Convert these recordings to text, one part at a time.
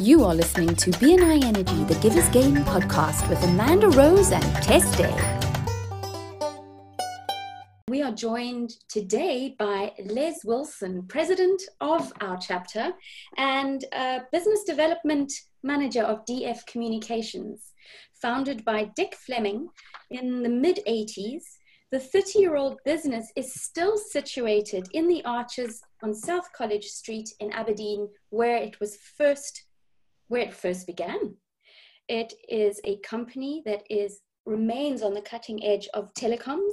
You are listening to BNI Energy, the Givers Gain podcast with Amanda Rose and Tess Day. We are joined today by Les Wilson, president of our chapter and business development manager of DF Communications. Founded by Dick Fleming in the mid 80s, the 30 year old business is still situated in the arches on South College Street in Aberdeen, where it was first where it first began. It is a company that is remains on the cutting edge of telecoms,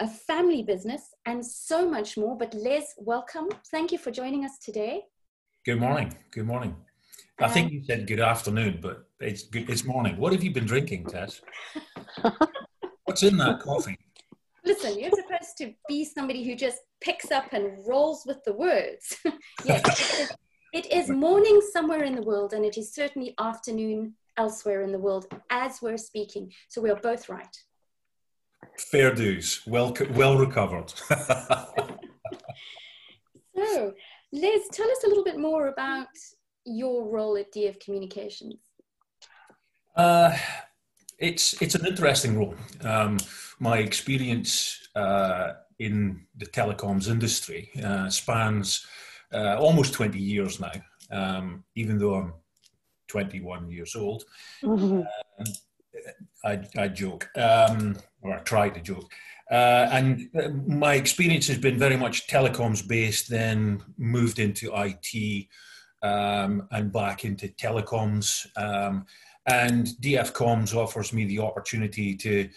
a family business, and so much more. But Les, welcome. Thank you for joining us today. Good morning. Good morning. I think you said good afternoon, but it's good, it's morning. What have you been drinking, Tess? What's in that coffee? Listen, you're supposed to be somebody who just picks up and rolls with the words. yes, it is morning somewhere in the world, and it is certainly afternoon elsewhere in the world as we're speaking. So we are both right. Fair dues. Well, well recovered. so, Liz, tell us a little bit more about your role at DF Communications. Uh, it's it's an interesting role. Um, my experience uh, in the telecoms industry uh, spans uh, almost 20 years now, um, even though I'm 21 years old. Mm-hmm. Uh, I, I, joke, um, or I try to joke. Uh, and uh, my experience has been very much telecoms based, then moved into IT um, and back into telecoms. Um, and DF Comms offers me the opportunity to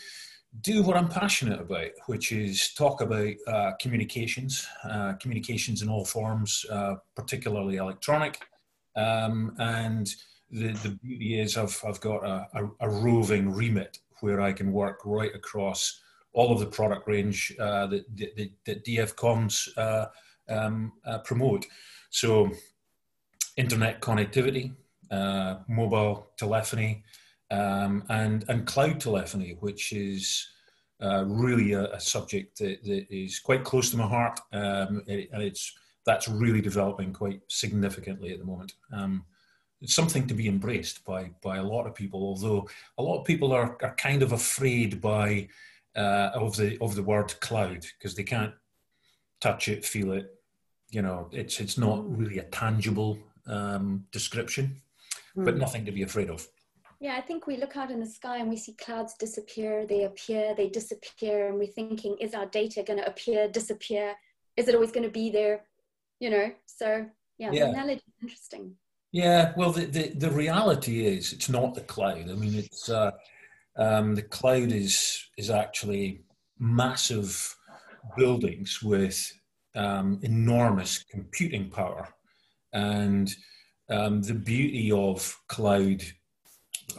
do what I'm passionate about, which is talk about uh, communications, uh, communications in all forms, uh, particularly electronic. Um, and the, the beauty is I've, I've got a, a, a, roving remit where I can work right across all of the product range uh, that, that, that, DF Comms uh, um, uh, promote. So internet connectivity, mobile telephony, um, and and cloud telephony, which is uh, really a, a subject that, that is quite close to my heart, um, and it's that's really developing quite significantly at the moment. Um, it's something to be embraced by by a lot of people, although a lot of people are, are kind of afraid by uh, of the of the word cloud because they can't touch it, feel it. You know, it's it's not really a tangible um, description, mm. but hmm. nothing to be afraid of. Yeah, I think we look out in the sky and we see clouds disappear, they appear, they disappear, and we're thinking, is our data going to appear, disappear? Is it always going to be there? You know, so yeah, yeah. the analogy is interesting. Yeah, well, the, the, the, reality is it's not the cloud. I mean, it's uh, um, the cloud is is actually massive buildings with um, enormous computing power, and um, the beauty of cloud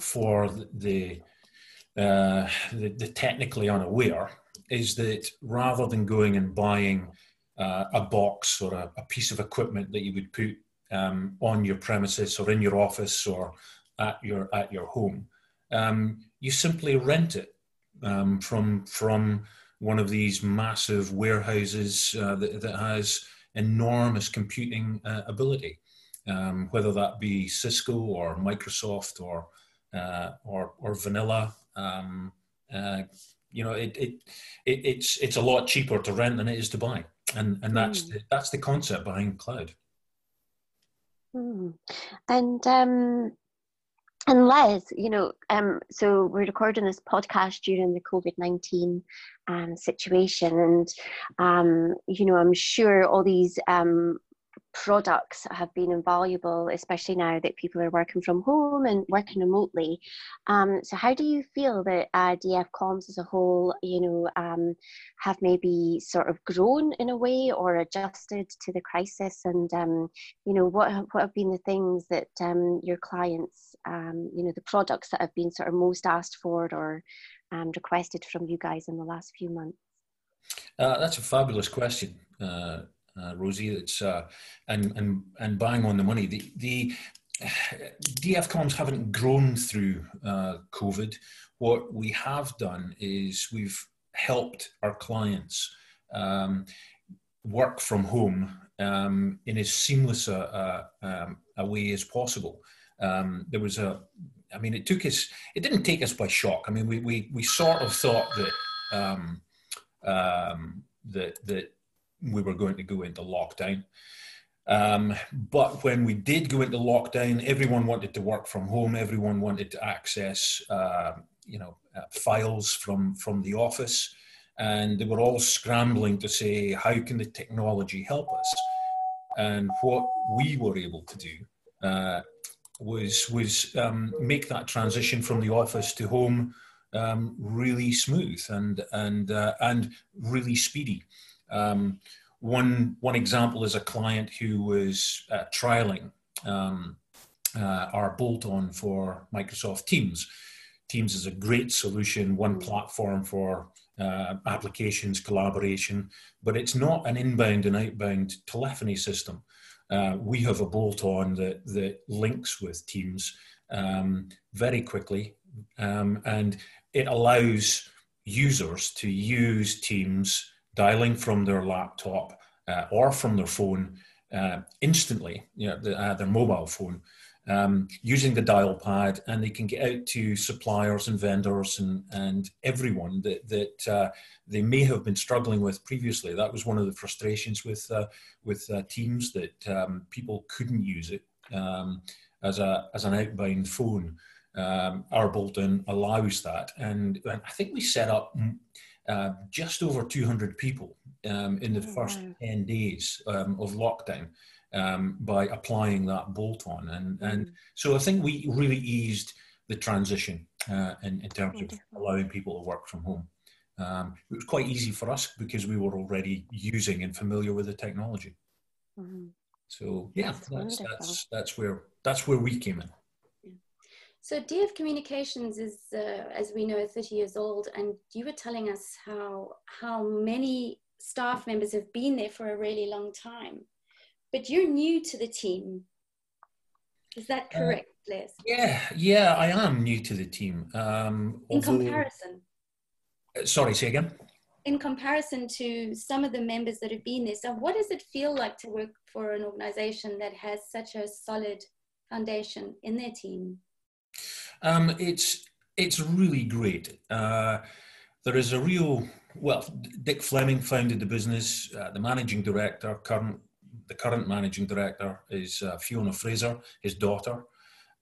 for the, uh, the, the, technically unaware is that rather than going and buying uh, a box or a, a, piece of equipment that you would put um, on your premises or in your office or at your at your home, um, you simply rent it um, from from one of these massive warehouses uh, that, that, has enormous computing uh, ability, um, whether that be Cisco or Microsoft or uh, or or vanilla. Um, uh, you know, it, it, it it's it's a lot cheaper to rent than it is to buy, and and that's mm. the, that's the concept behind cloud. Mm. And um, and Les, you know, um, so we're recording this podcast during the COVID nineteen um, situation, and um, you know, I'm sure all these um, products have been invaluable, especially now that people are working from home and working remotely. Um, so, how do you feel that uh, DF Comms as a whole, you know, um, have maybe sort of grown in a way or adjusted to the crisis? And um, you know, what what have been the things that um, your clients, um, you know, the products that have been sort of most asked for or um, requested from you guys in the last few months? Uh, that's a fabulous question. Uh, uh, Rosie. It's uh, and and and bang on the money. The the DF comms haven't grown through uh, COVID. What we have done is we've helped our clients um, work from home um, in as seamless a, a, um, a, way as possible. Um, there was a, I mean, it took us, it didn't take us by shock. I mean, we, we, we sort of thought that, um, um, that, that we were going to go into lockdown. Um, but when we did go into lockdown, everyone wanted to work from home. Everyone wanted to access, uh, you know, uh, files from from the office, and they were all scrambling to say, how can the technology help us? And what we were able to do uh, was was um, make that transition from the office to home um, really smooth and and uh, and really speedy. Um, one one example is a client who was uh, trialing um, uh, our bolt-on for Microsoft Teams. Teams is a great solution, one platform for uh, applications collaboration, but it's not an inbound and outbound telephony system. Uh, we have a bolt-on that that links with Teams um, very quickly, um, and it allows users to use Teams dialing from their laptop uh, or from their phone uh, instantly, you know, the, uh, their mobile phone, um, using the dial pad, and they can get out to suppliers and vendors and, and everyone that, that uh, they may have been struggling with previously. That was one of the frustrations with, uh, with Teams that um, people couldn't use it um, as, a, as an outbound phone. Um, our bolt-on allows that, and, and I think we set up uh, just over 200 people um, in the oh, first wow. 10 days um, of lockdown um, by applying that bolt on. And, and mm. so I think we really eased the transition uh, in, in terms of allowing people to work from home. Um, it was quite easy for us because we were already using and familiar with the technology. Mm-hmm. So yeah, that's that's, that's, that's where that's where we came in. So DF Communications is, uh, as we know, 30 years old, and you were telling us how how many staff members have been there for a really long time, but you're new to the team. Is that uh, correct, uh, Les? Yeah, yeah, I am new to the team. Um, In although, comparison. Uh, sorry, say again. In comparison to some of the members that have been there, so what does it feel like to work for an organization that has such a solid foundation in their team? Um, it's it's really great. Uh, there is a real well. Dick Fleming founded the business. Uh, the managing director, current the current managing director is uh, Fiona Fraser, his daughter,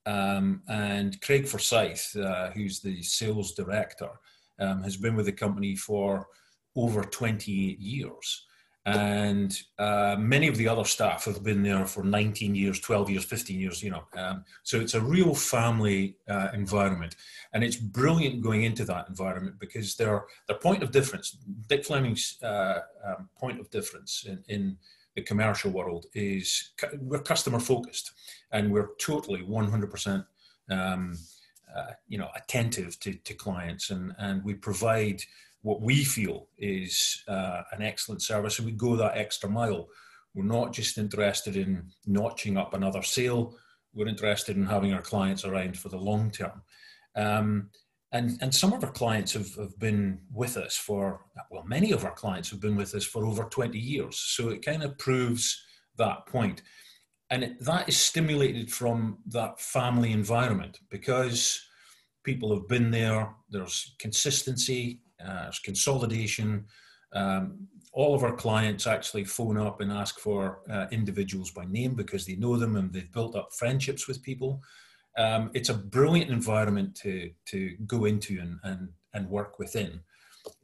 um, and Craig Forsyth, uh, who's the sales director, um, has been with the company for over 28 years. And uh, many of the other staff have been there for 19 years, 12 years, 15 years, you know. Um, so it's a real family uh, environment. And it's brilliant going into that environment because their, their point of difference, Dick Fleming's uh, um, point of difference in, in the commercial world is we're customer focused and we're totally 100% um, uh, you know attentive to, to clients and, and we provide what we feel is uh, an excellent service, and we go that extra mile. We're not just interested in notching up another sale. We're interested in having our clients around for the long term. Um, and, and some of our clients have, have been with us for, well, many of our clients have been with us for over 20 years. So it kind of proves that point. And it, that is stimulated from that family environment because people have been there, there's consistency, uh, consolidation. Um, all of our clients actually phone up and ask for uh, individuals by name because they know them and they've built up friendships with people. Um, it's a brilliant environment to to go into and and, and work within.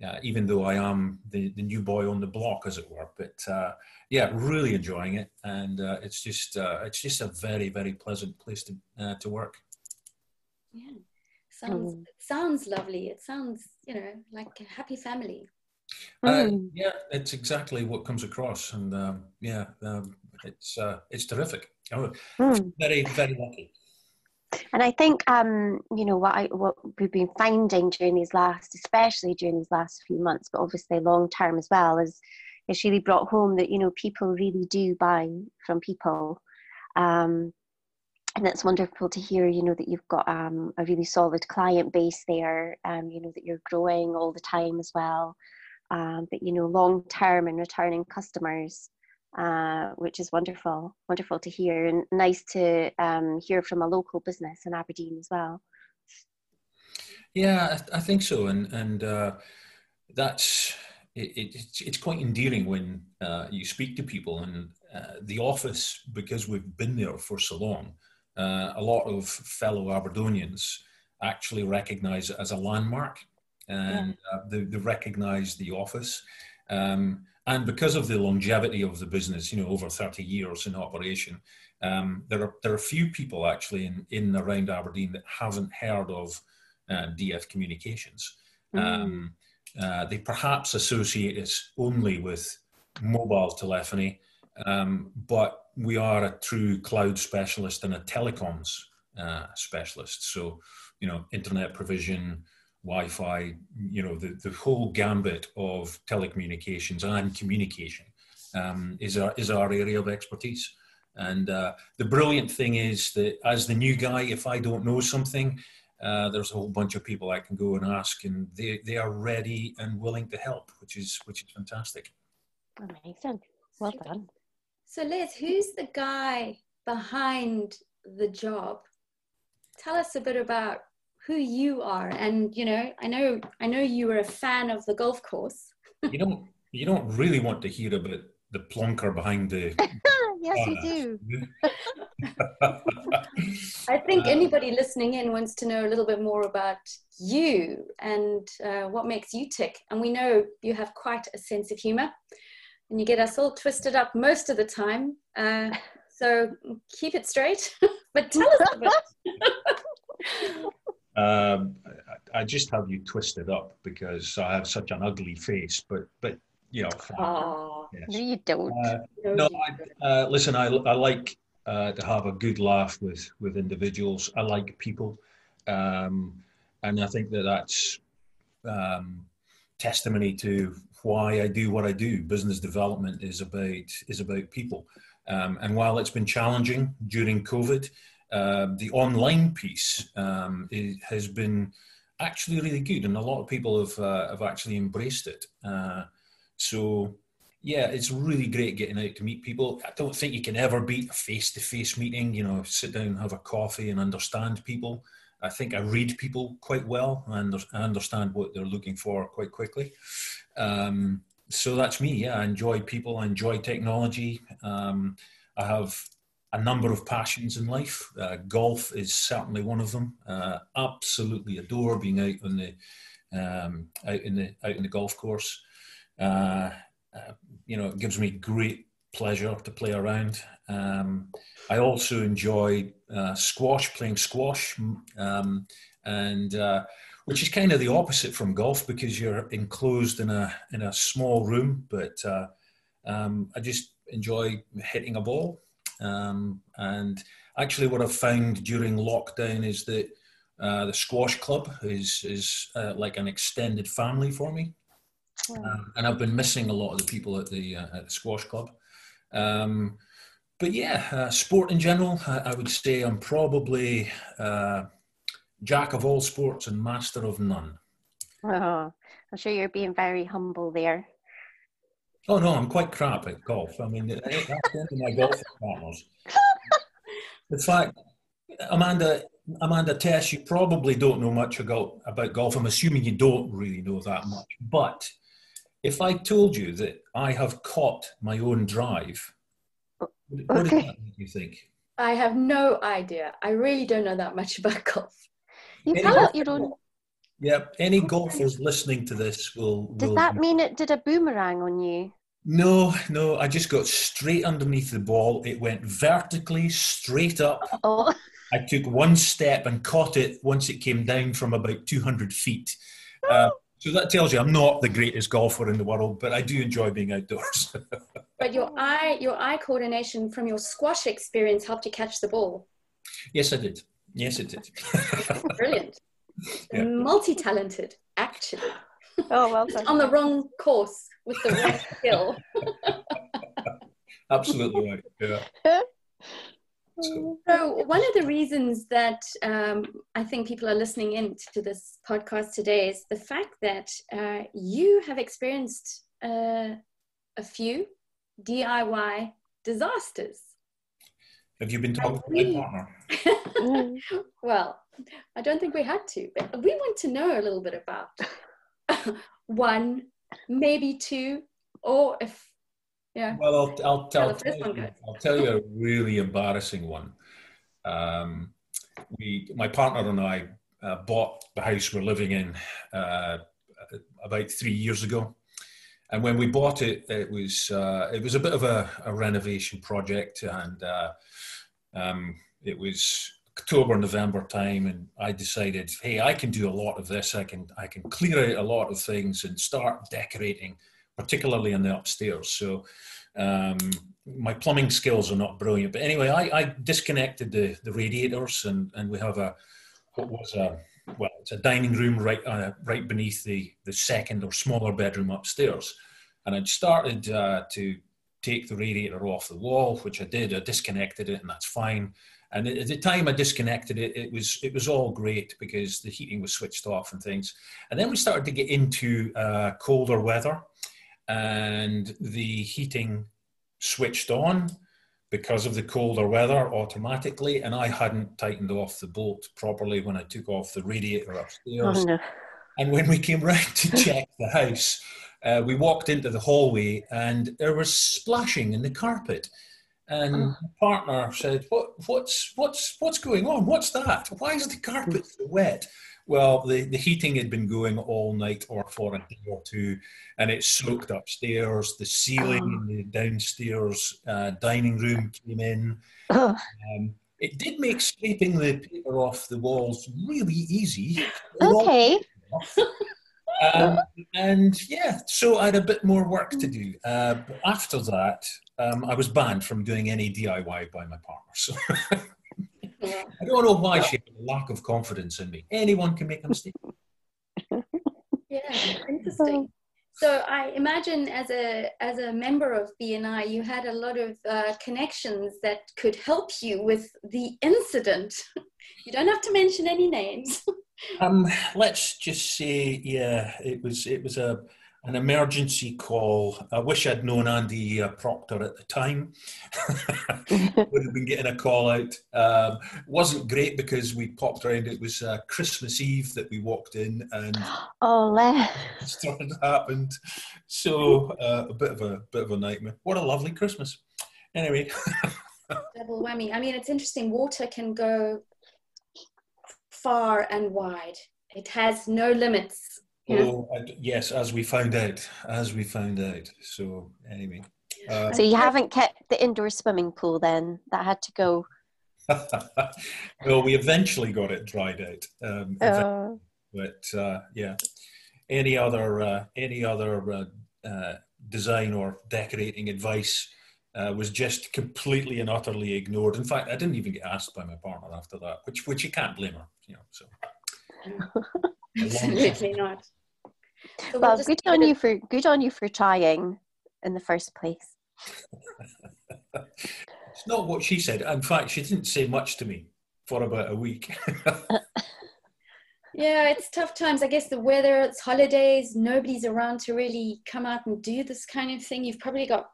Uh, even though I am the, the new boy on the block, as it were, but uh, yeah, really enjoying it, and uh, it's just uh, it's just a very very pleasant place to uh, to work. Yeah sounds mm. it sounds lovely it sounds you know like a happy family uh, mm. yeah it's exactly what comes across and um, yeah um, it's uh, it's terrific oh, mm. very very lucky and I think, um, you know, what I what we've been finding during these last, especially during these last few months, but obviously long term as well, is it's really brought home that you know people really do buy from people, um, and it's wonderful to hear you know that you've got um, a really solid client base there um, you know that you're growing all the time as well um, but you know long term and returning customers uh, which is wonderful, wonderful to hear, and nice to um, hear from a local business in Aberdeen as well. Yeah, I, I think so, and and uh, that's it, it, it's it's quite endearing when uh, you speak to people, and uh, the office because we've been there for so long. Uh, a lot of fellow Aberdonians actually recognise it as a landmark, and yeah. Uh, they, they recognise the office. Um, and because of the longevity of the business, you know, over 30 years in operation, um, there are there are few people actually in in around Aberdeen that haven't heard of uh, DF Communications. Mm. Um, uh, they perhaps associate us only with mobile telephony, um, but we are a true cloud specialist and a telecoms uh, specialist. So, you know, internet provision, Wi-Fi, you know, the, the whole gambit of telecommunications and communication um, is, our, is our area of expertise. And uh, the brilliant thing is that as the new guy, if I don't know something, uh, there's a whole bunch of people I can go and ask, and they, they are ready and willing to help, which is which is fantastic. Amazing, well done. So, Liz, who's the guy behind the job? Tell us a bit about who you are, and you know, I know I know you were a fan of the golf course. you don't you don't really want to hear about the plonker behind the. yes, you do. I think uh, anybody listening in wants to know a little bit more about you and uh, what makes you tick. And we know you have quite a sense of humor and you get us all twisted up most of the time. Uh, so keep it straight, but tell us a bit. um, I just have you twisted up because I have such an ugly face, but but you know. Oh, yes. no, you don't. Uh, no, I, uh, listen, I, I like uh, to have a good laugh with with individuals. I like people, um, and I think that that's um, testimony to why I do what I do. Business development is about is about people, um, and while it's been challenging during COVID, uh, the online piece um, has been actually really good, and a lot of people have uh, have actually embraced it. Uh, so yeah, it's really great getting out to meet people. I don't think you can ever beat a face to face meeting, you know, sit down, have a coffee and understand people. I think I read people quite well and I understand what they're looking for quite quickly. Um, so that's me. Yeah, I enjoy people, I enjoy technology. Um, I have a number of passions in life. Uh, golf is certainly one of them. Uh, absolutely adore being out on the um, out in the out in the golf course. Uh, uh, you know, it gives me great pleasure to play around. Um, I also enjoy uh, squash, playing squash, um, and uh, which is kind of the opposite from golf because you're enclosed in a in a small room. But uh, um, I just enjoy hitting a ball. Um, and actually, what I've found during lockdown is that uh, the squash club is is uh, like an extended family for me. Um, and I've been missing a lot of the people at the, uh, at the squash club. Um, but yeah, uh, sport in general, I, I, would say I'm probably uh, jack of all sports and master of none. Oh, I'm sure you're being very humble there. Oh no, I'm quite crap at golf. I mean, that's end of my golf partners. In fact, Amanda, Amanda Tess, you probably don't know much about, about golf. I'm assuming you don't really know that much. But if I told you that I have caught my own drive, what okay. does that make you think? I have no idea. I really don't know that much about golf. You tell you don't. Yep. Any golfers listening to this will. Did will, that mean it did a boomerang on you? No, no. I just got straight underneath the ball. It went vertically straight up. Oh. I took one step and caught it once it came down from about 200 feet. Uh, so that tells you I'm not the greatest golfer in the world, but I do enjoy being outdoors. but your eye, your eye coordination from your squash experience helped you catch the ball. Yes, I did. Yes, it did. Brilliant. Yeah. Multi-talented, actually. Oh well done. On the wrong course with the wrong skill. Absolutely right. Yeah. So, one of the reasons that um, I think people are listening in to this podcast today is the fact that uh, you have experienced uh, a few DIY disasters. Have you been talking to my partner? well, I don't think we had to, but we want to know a little bit about one, maybe two, or if yeah. Well, I'll, I'll, tell, I'll, tell you, I'll tell you a really embarrassing one. Um, we, my partner and I, uh, bought the house we're living in uh, about three years ago, and when we bought it, it was uh, it was a bit of a, a renovation project, and uh, um, it was October, November time, and I decided, hey, I can do a lot of this. I can I can clear out a lot of things and start decorating, particularly in the upstairs. So um, my plumbing skills are not brilliant, but anyway, I, I disconnected the, the radiators, and, and we have a what was a well, it's a dining room right uh, right beneath the the second or smaller bedroom upstairs, and I'd started uh, to take the radiator off the wall, which I did. I disconnected it, and that's fine. And at the time I disconnected it, it was it was all great because the heating was switched off and things. And then we started to get into uh, colder weather, and the heating switched on because of the colder weather automatically. And I hadn't tightened off the bolt properly when I took off the radiator upstairs. Oh, no. And when we came round to check the house, uh, we walked into the hallway and there was splashing in the carpet. And oh. my partner said, what, what's, what's, what's going on? What's that? Why is the carpet so wet? Well, the, the heating had been going all night or for a day or two, and it soaked upstairs. The ceiling oh. in the downstairs uh, dining room came in. Um, it did make scraping the paper off the walls really easy. Okay. Um, and yeah, so I had a bit more work to do. Uh, but after that, um, I was banned from doing any DIY by my partner. So I don't know why she had a lack of confidence in me. Anyone can make a mistake. Yeah, interesting. So I imagine as a as a member of BNI, you had a lot of uh, connections that could help you with the incident. you don't have to mention any names. um, let's just say, yeah, it was it was a an emergency call. I wish I'd known Andy uh, Proctor at the time. Would have been getting a call out. Um, wasn't great because we popped around. It was uh, Christmas Eve that we walked in, and oh, stuff had happened. So uh, a bit of a bit of a nightmare. What a lovely Christmas. Anyway. Double whammy. I mean, it's interesting. Water can go far and wide. It has no limits Oh, yes, as we found out, as we found out. So anyway. Uh, so you haven't kept the indoor swimming pool then? That had to go. well, we eventually got it dried out. Um, oh. But uh, yeah, any other uh, any other uh, uh, design or decorating advice uh, was just completely and utterly ignored. In fact, I didn't even get asked by my partner after that, which which you can't blame her, you know. So. Absolutely not. So well, we'll good on you for good on you for trying in the first place. it's not what she said. In fact, she didn't say much to me for about a week. yeah, it's tough times. I guess the weather, it's holidays, nobody's around to really come out and do this kind of thing. You've probably got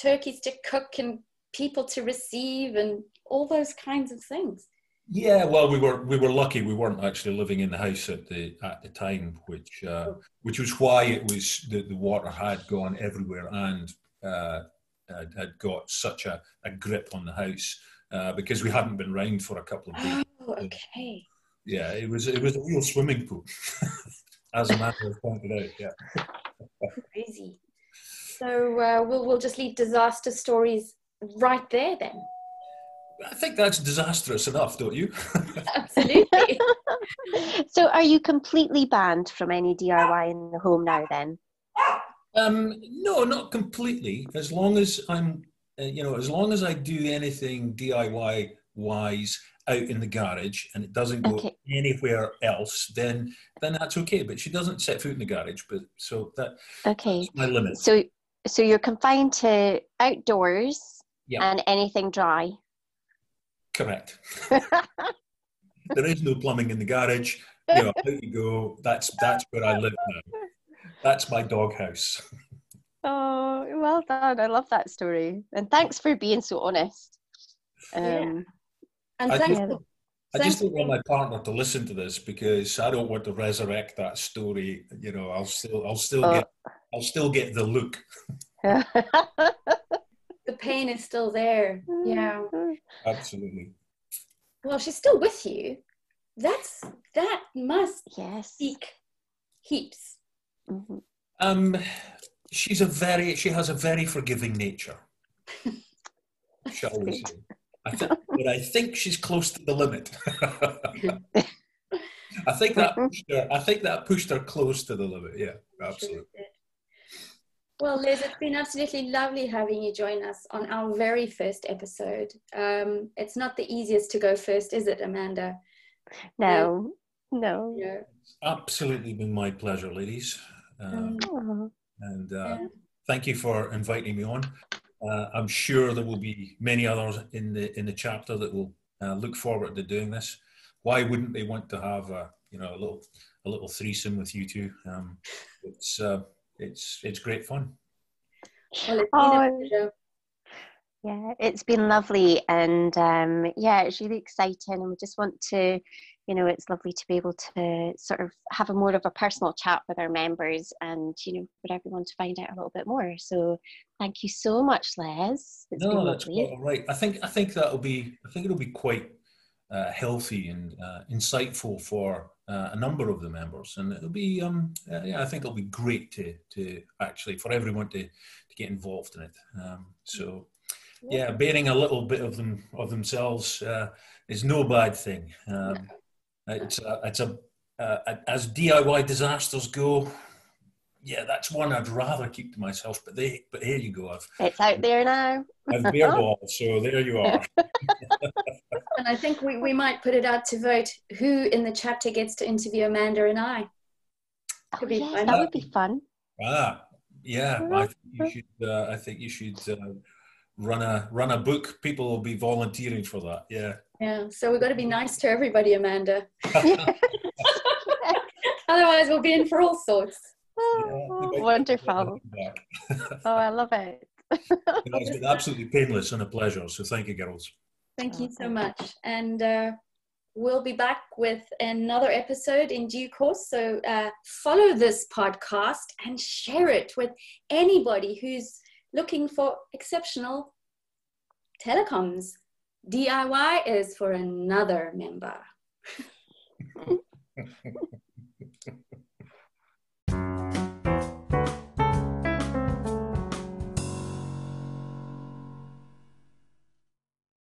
turkeys to cook and people to receive and all those kinds of things. Yeah, well, we were we were lucky. We weren't actually living in the house at the at the time, which uh, which was why it was the, the water had gone everywhere and uh, had, had, got such a, a grip on the house uh, because we hadn't been round for a couple of days. Oh, okay. Yeah, it was it was a real swimming pool, as a matter of pointed out. Yeah. Crazy. So uh, we'll we'll just leave disaster stories right there then. I think that's disastrous enough, don't you? Absolutely. so, are you completely banned from any DIY in the home now? Then? Um, no, not completely. As long as I'm, uh, you know, as long as I do anything DIY wise out in the garage and it doesn't go okay. anywhere else, then then that's okay. But she doesn't set foot in the garage, but so that okay, my limit. So, so you're confined to outdoors yep. and anything dry. Correct. there is no plumbing in the garage. You know, out you go. That's that's where I live now. That's my doghouse. Oh, well done. I love that story. And thanks for being so honest. Um, yeah. And I thanks just, for, I thanks just don't want my partner to listen to this because I don't want to resurrect that story. You know, I'll still, I'll still Oh. get, I'll still get the look. the pain is still there. Yeah. Absolutely. Well, she's still with you. That's that must yes. speak heaps. Mhm. Um, she's a very, she has a very forgiving nature. Shall we say? I think, but I think she's close to the limit. I think that pushed her. I think that pushed her close to the limit. Yeah, absolutely. Sure did. Well, Liz, it's been absolutely lovely having you join us on our very first episode. Um, it's not the easiest to go first, is it, Amanda? No, no. You It's absolutely been my pleasure, ladies. Um, Oh, and uh, yeah. thank you for inviting me on. Uh, I'm sure there will be many others in the in the chapter that will uh, look forward to doing this. Why wouldn't they want to have a you know a little a little threesome with you two? Um, it's uh, it's it's great fun. Well, it's Oh. Yeah, it's been lovely, and um, yeah, it's really exciting, and we just want to, you know, it's lovely to be able to sort of have a more of a personal chat with our members, and you know, for everyone to find out a little bit more. So, thank you so much, Les. It's no, been that's lovely. quite all right. I think I think that'll be I think it'll be quite uh, healthy and uh, insightful for uh, a number of the members, and it'll be um, uh, yeah I think it'll be great to to actually for everyone to to get involved in it. Um, so yeah, bearing a little bit of them of themselves uh, is no bad thing. Um, it's a, it's a uh, as DIY disasters go. Yeah, that's one I'd rather keep to myself. But they, but here you go. I've It's out there now. I've bear ball, so there you are. And I think we, we might put it out to vote who in the chapter gets to interview Amanda and I. Oh, Could be yes, fun. that would be fun. Ah, yeah. I think you should. Uh, I think you should uh, run a run a book. People will be volunteering for that. Yeah. Yeah, so we've got to be nice to everybody, Amanda. Otherwise, we'll be in for all sorts. Oh, wonderful. Oh, I love it. It's been absolutely painless and a pleasure. So thank you, girls. Thank you Oh, so much. And uh, we'll be back with another episode in due course. So uh, follow this podcast and share it with anybody who's looking for exceptional telecoms. DIY is for another member.